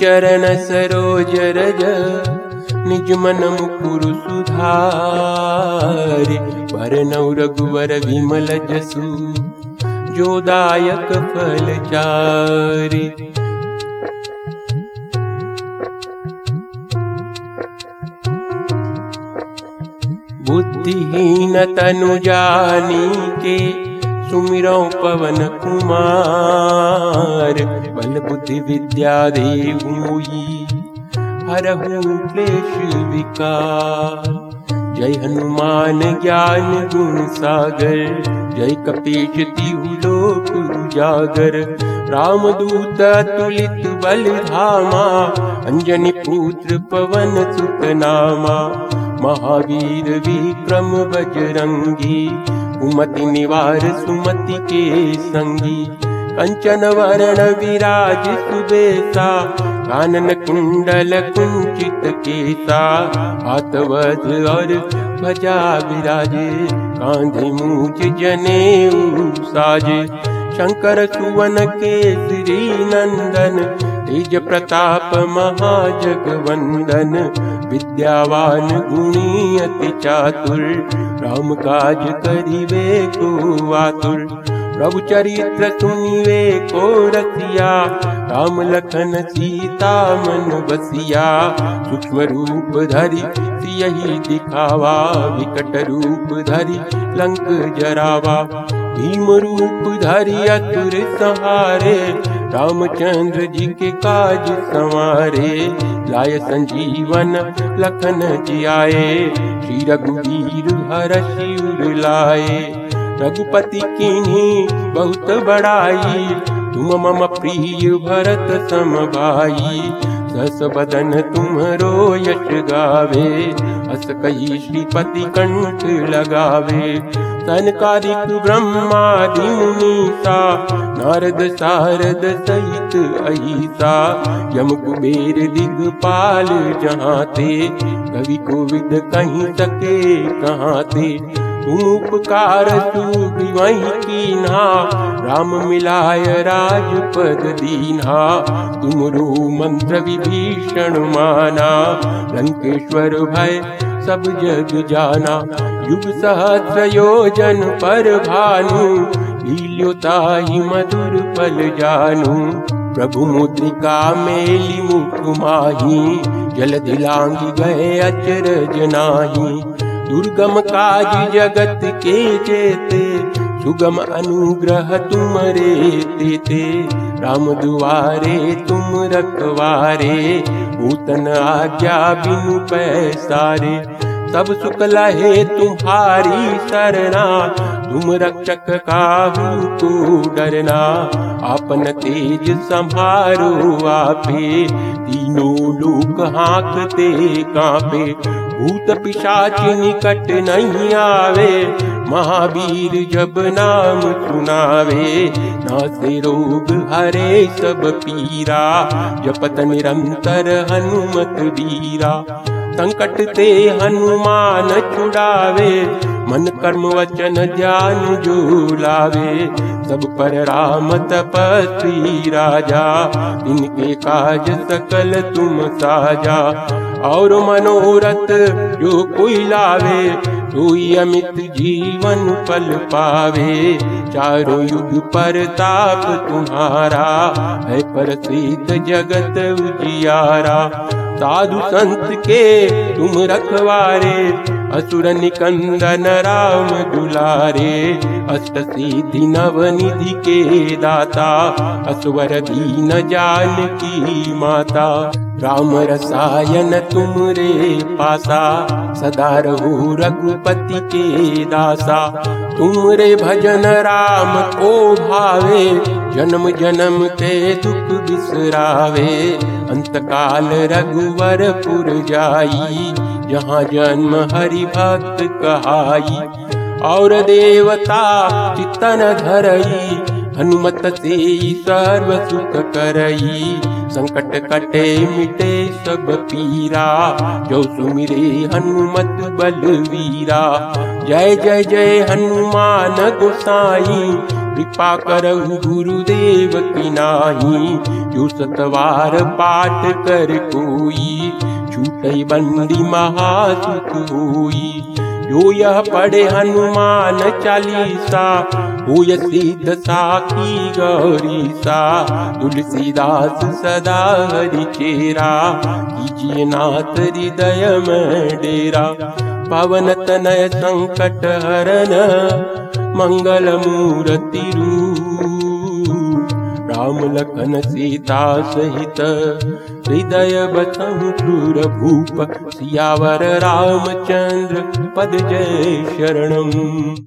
चरण सरोज रज निज मन मुकुर सुधार। पर नौ रघुवर विमल जसु जोदायक फल चारि। बुद्धिहीन तनु जानी के सुमिरो पवन कुमार। बल बुद्धि विद्या देवुई हरहु क्लेश विकार। जय हनुमान ज्ञान गुण सागर। जय कपीश तिहु लोक उजागर। रामदूत तुलित बल धामा। अंजनी पुत्र पवन सुत नामा। महावीर विक्रम बजरंगी कुमति निवार सुमति के संगी। कंचन वरण विराज सुबेसा कानन कुंडल कुंचित केसा। हाथ और ध्वजा विराजे। कांधे मूज जने साजे शंकर सुवन केसरी नंदन तेज प्रताप महाजगवंदन, विद्यावान गुणी अति चातुर राम काज करिवे को आतुर प्रभु चरित्र सुनिवे को रसिया राम लखन सीता मन बसिया। सूक्ष्म रूप धरि सियहि दिखावा, विकट रूप धरि लंक जरावा। भीम रूप धरि असुर सहारे रामचंद्र जी के काज संवारे लाय संजीवन लखन जियाए श्री रघुवीर हर शिवर लाए। रघुपति किन्हीं बहुत बड़ाई तुम मम प्रिय भरत सम भाई सस बदन तुमरो यश गावे अस कही श्रीपति कंठ लगावे। सनकादिक ब्रह्मादि मुनीसा नारद सारद सहित अहिसा यम कुबेर दिगपाल जहाँ ते कवि कोविद कहीं सके कहाँ ते उपकार वही कीन्हा राम मिलाय राजपद दीन्हा। मंत्र विभीषण माना लंकेश्वर भय सब जग जाना। युग सहस्र योजन पर भानु। लील्योताहि मधुर पल जानू। प्रभु मुद्रिका मेली मुख माही। जल दिलांगी गए अचरज नाही। दुर्गम काज जगत के जेते। सुगम अनुग्रह तुमरे तेते राम दुआरे तुम रखवारे। भूतन आज्ञा बिनु पैसारे तब सुख लहे तुम्हारी शरणा। तुम रक्षक का तू डरना आपन तेज संभारो आपे तीनों लोक हाँकते कांपे। भूत पिशाच निकट नहीं आवे महावीर जब नाम सुनावे। नासे रोग हरे सब पीरा जपत निरंतर हनुमत बीरा संकट ते हनुमान छुड़ावे मन कर्म वचन ध्यान जो लावे, सब पर राम तपस्वी राजा। इनके काज सकल तुम साजा। और मनोरथ जो कोई लावे सोई अमित जीवन पल पावे। चारों युग पर ताप तुम्हारा, है प्रसिद्ध जगत उजियारा। साधु संत के तुम रखवारे असुर निकंदन राम दुलारे अष्ट सिद्धि नव निधि के दाता असवर दीन जान की माता राम रसायन तुम रे पासा, सदा रहो रघुपति के दासा। तुम रे भजन राम को भावे, जन्म जन्म के दुख बिसरावे। अंतकाल रघुवर पुर जाई, जहाँ जन्म हरि भक्त कहाई। और देवता चितन धरई हनुमत से सर्व सुख करई संकट कटे मिटे सब पीरा। जो सुमिरे हनुमत बलवीरा। जय जय जय हनुमान गोसाई कृपा गुरुदेव की नाही। जो सतवार पाठ कर कोई छूटई बंदी महासुख हुई। जो यह पढ़े हनुमान चालीसा सिद्ध साखी गौरी सा तुलसीदास सदा हरि चेरा कीजिए नाथ हृदय में डेरा पवन तनय संकट हरन मंगल मूर्ति राम लखन सीता सहित हृदय बसहु क्रूर भूप सियावर रामचंद्र पद जय शरणम